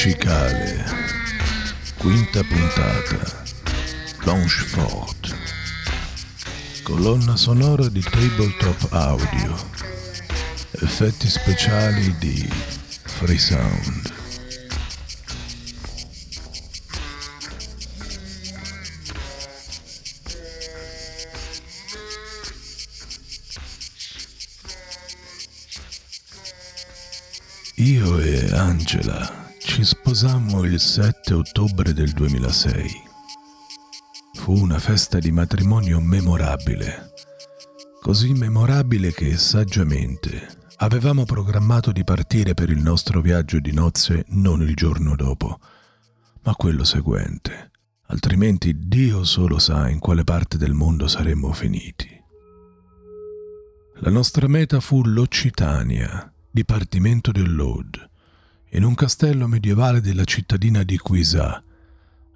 Cicale, quinta puntata, Blanchefort, colonna sonora di Tabletop Audio, effetti speciali di Freesound. Io e Angela ci sposammo il 7 ottobre del 2006. Fu una festa di matrimonio memorabile, così memorabile che saggiamente avevamo programmato di partire per il nostro viaggio di nozze non il giorno dopo, ma quello seguente, altrimenti Dio solo sa in quale parte del mondo saremmo finiti. La nostra meta fu l'Occitania, Dipartimento dell'Aude, in un castello medievale della cittadina di Quisà,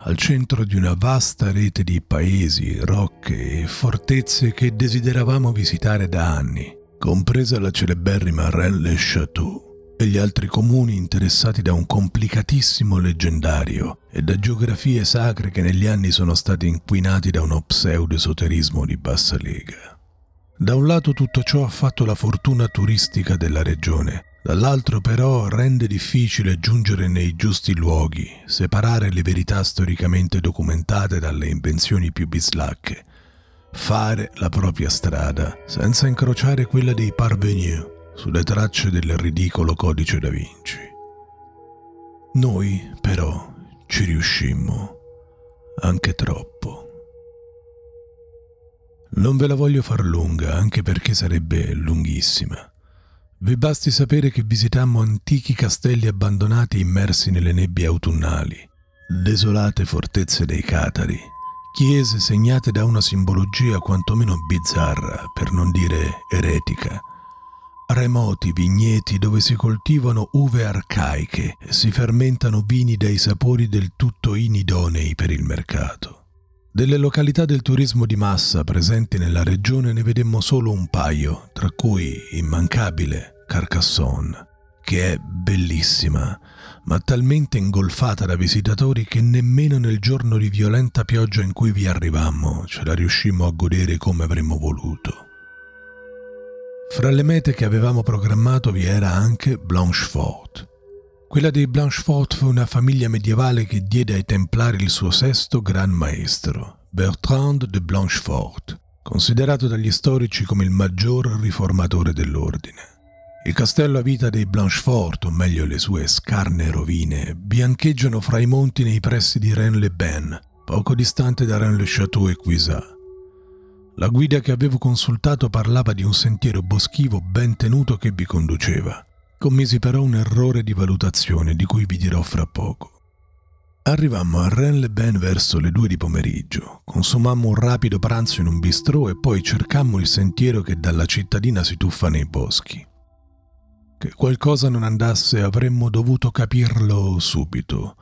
al centro di una vasta rete di paesi, rocche e fortezze che desideravamo visitare da anni, compresa la celeberrima Rennes-le-Château e gli altri comuni interessati da un complicatissimo leggendario e da geografie sacre che negli anni sono stati inquinati da uno pseudo-esoterismo di bassa lega. Da un lato tutto ciò ha fatto la fortuna turistica della regione, dall'altro però rende difficile giungere nei giusti luoghi, separare le verità storicamente documentate dalle invenzioni più bislacche, fare la propria strada senza incrociare quella dei parvenus sulle tracce del ridicolo codice da Vinci. Noi però ci riuscimmo, anche troppo. Non ve la voglio far lunga, anche perché sarebbe lunghissima. Vi basti sapere che visitammo antichi castelli abbandonati immersi nelle nebbie autunnali, desolate fortezze dei Catari, chiese segnate da una simbologia quantomeno bizzarra, per non dire eretica, remoti vigneti dove si coltivano uve arcaiche e si fermentano vini dai sapori del tutto inidonei per il mercato. Delle località del turismo di massa presenti nella regione ne vedemmo solo un paio, tra cui immancabile Carcassonne, che è bellissima, ma talmente ingolfata da visitatori che nemmeno nel giorno di violenta pioggia in cui vi arrivammo ce la riuscimmo a godere come avremmo voluto. Fra le mete che avevamo programmato vi era anche Blanchefort, quella dei Blanchefort fu una famiglia medievale che diede ai Templari il suo sesto gran maestro, Bertrand de Blanchefort, considerato dagli storici come il maggior riformatore dell'ordine. Il castello a vita dei Blanchefort, o meglio le sue scarne rovine, biancheggiano fra i monti nei pressi di Rennes-les-Bains, poco distante da Rennes-le-Château e Cuisat. La guida che avevo consultato parlava di un sentiero boschivo ben tenuto che vi conduceva. Commisi però un errore di valutazione di cui vi dirò fra poco. Arrivammo a Rennes-les-Bains verso le due di pomeriggio, consumammo un rapido pranzo in un bistrò e poi cercammo il sentiero che dalla cittadina si tuffa nei boschi. Che qualcosa non andasse avremmo dovuto capirlo subito,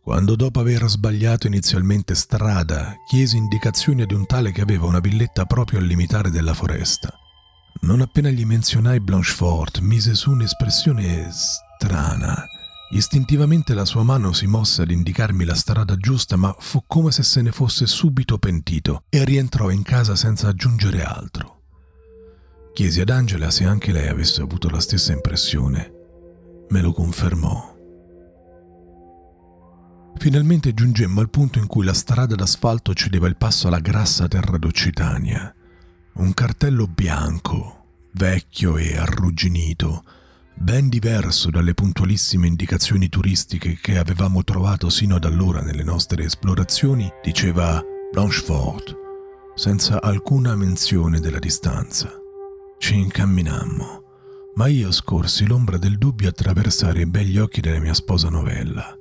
quando dopo aver sbagliato inizialmente strada chiesi indicazioni ad un tale che aveva una villetta proprio al limitare della foresta. Non appena gli menzionai Blanchefort, mise su un'espressione strana. Istintivamente la sua mano si mosse ad indicarmi la strada giusta, ma fu come se se ne fosse subito pentito e rientrò in casa senza aggiungere altro. Chiesi ad Angela se anche lei avesse avuto la stessa impressione. Me lo confermò. Finalmente giungemmo al punto in cui la strada d'asfalto cedeva il passo alla grassa terra d'Occitania. Un cartello bianco, vecchio e arrugginito, ben diverso dalle puntualissime indicazioni turistiche che avevamo trovato sino ad allora nelle nostre esplorazioni, diceva Blanchefort, senza alcuna menzione della distanza. Ci incamminammo, ma io scorsi l'ombra del dubbio attraversare i begli occhi della mia sposa novella.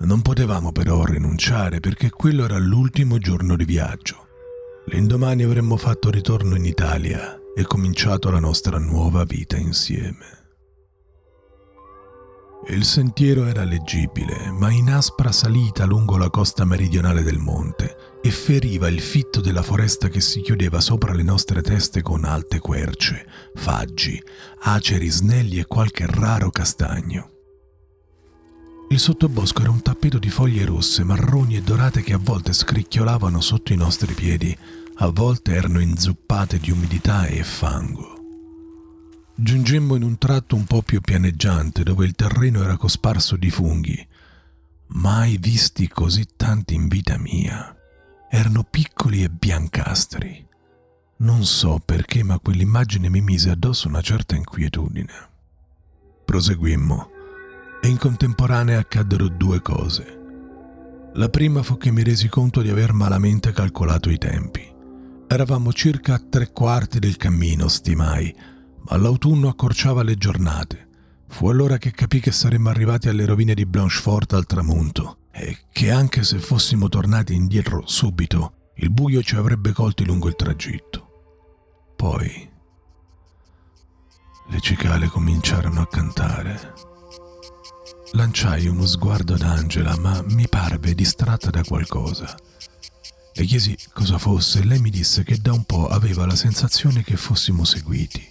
Non potevamo però rinunciare perché quello era l'ultimo giorno di viaggio L'indomani avremmo fatto ritorno in Italia e cominciato la nostra nuova vita insieme. Il sentiero era leggibile, ma in aspra salita lungo la costa meridionale del monte e feriva il fitto della foresta che si chiudeva sopra le nostre teste con alte querce, faggi, aceri snelli e qualche raro castagno. Il sottobosco era un tappeto di foglie rosse, marroni e dorate che a volte scricchiolavano sotto i nostri piedi, a volte erano inzuppate di umidità e fango. Giungemmo in un tratto un po' più pianeggiante dove il terreno era cosparso di funghi. Mai visti così tanti in vita mia. Erano piccoli e biancastri. Non so perché, ma quell'immagine mi mise addosso una certa inquietudine. Proseguimmo e in contemporanea accaddero due cose. La prima fu che mi resi conto di aver malamente calcolato i tempi. Eravamo circa a tre quarti del cammino, stimai, ma l'autunno accorciava le giornate. Fu allora che capì che saremmo arrivati alle rovine di Blanchefort al tramonto e che anche se fossimo tornati indietro subito, il buio ci avrebbe colti lungo il tragitto. Poi le cicale cominciarono a cantare Lanciai uno sguardo ad Angela, ma mi parve distratta da qualcosa. Le chiesi cosa fosse e lei mi disse che da un po' aveva la sensazione che fossimo seguiti.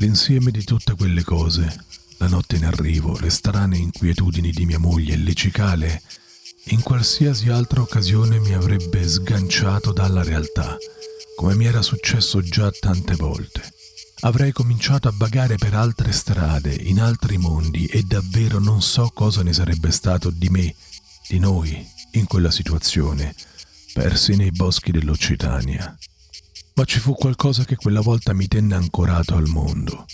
L'insieme di tutte quelle cose, la notte in arrivo, le strane inquietudini di mia moglie e le cicale, in qualsiasi altra occasione mi avrebbe sganciato dalla realtà, come mi era successo già tante volte avrei cominciato a vagare per altre strade, in altri mondi e davvero non so cosa ne sarebbe stato di me, di noi, in quella situazione, persi nei boschi dell'Occitania. Ma ci fu qualcosa che quella volta mi tenne ancorato al mondo.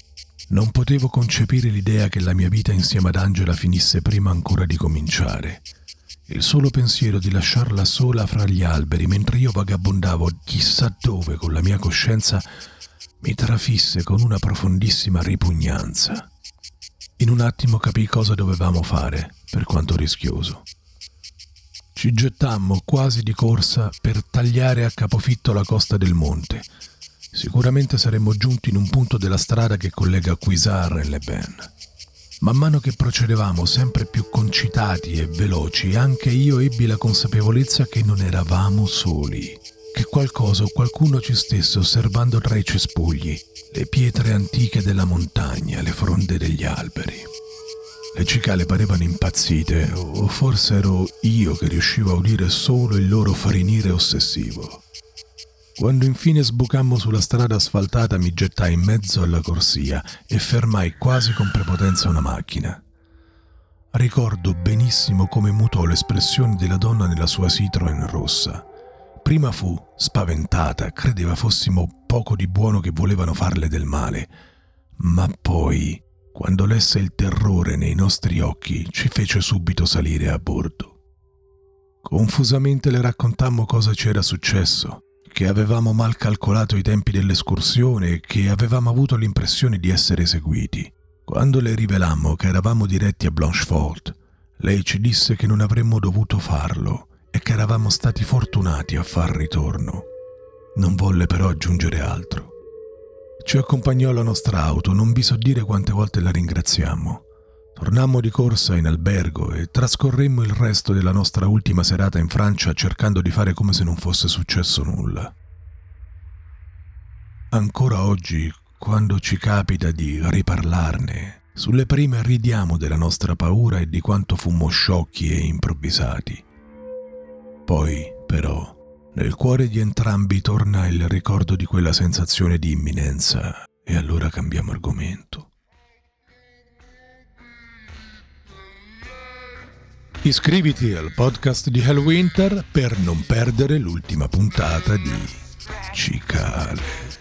Non potevo concepire l'idea che la mia vita insieme ad Angela finisse prima ancora di cominciare. Il solo pensiero di lasciarla sola fra gli alberi mentre io vagabondavo chissà dove con la mia coscienza mi trafisse con una profondissima ripugnanza. In un attimo capì cosa dovevamo fare, per quanto rischioso. Ci gettammo quasi di corsa per tagliare a capofitto la costa del monte. Sicuramente saremmo giunti in un punto della strada che collega Quisar e Le Ben. Man mano che procedevamo sempre più concitati e veloci, anche io ebbi la consapevolezza che non eravamo soli che qualcosa o qualcuno ci stesse osservando tra i cespugli, le pietre antiche della montagna, le fronde degli alberi. Le cicale parevano impazzite, o forse ero io che riuscivo a udire solo il loro farinire ossessivo. Quando infine sbucammo sulla strada asfaltata mi gettai in mezzo alla corsia e fermai quasi con prepotenza una macchina. Ricordo benissimo come mutò l'espressione della donna nella sua Citroen rossa. Prima fu spaventata, credeva fossimo poco di buono che volevano farle del male, ma poi, quando lesse il terrore nei nostri occhi, ci fece subito salire a bordo. Confusamente le raccontammo cosa c'era successo, che avevamo mal calcolato i tempi dell'escursione e che avevamo avuto l'impressione di essere seguiti. Quando le rivelammo che eravamo diretti a Blanchefort, lei ci disse che non avremmo dovuto farlo e che eravamo stati fortunati a far ritorno. Non volle però aggiungere altro. Ci accompagnò alla nostra auto, non vi so dire quante volte la ringraziammo. Tornammo di corsa in albergo e trascorremmo il resto della nostra ultima serata in Francia cercando di fare come se non fosse successo nulla. Ancora oggi, quando ci capita di riparlarne, sulle prime ridiamo della nostra paura e di quanto fummo sciocchi e improvvisati. Poi, però, nel cuore di entrambi torna il ricordo di quella sensazione di imminenza e allora cambiamo argomento. Iscriviti al podcast di Hellwinter per non perdere l'ultima puntata di Cicale.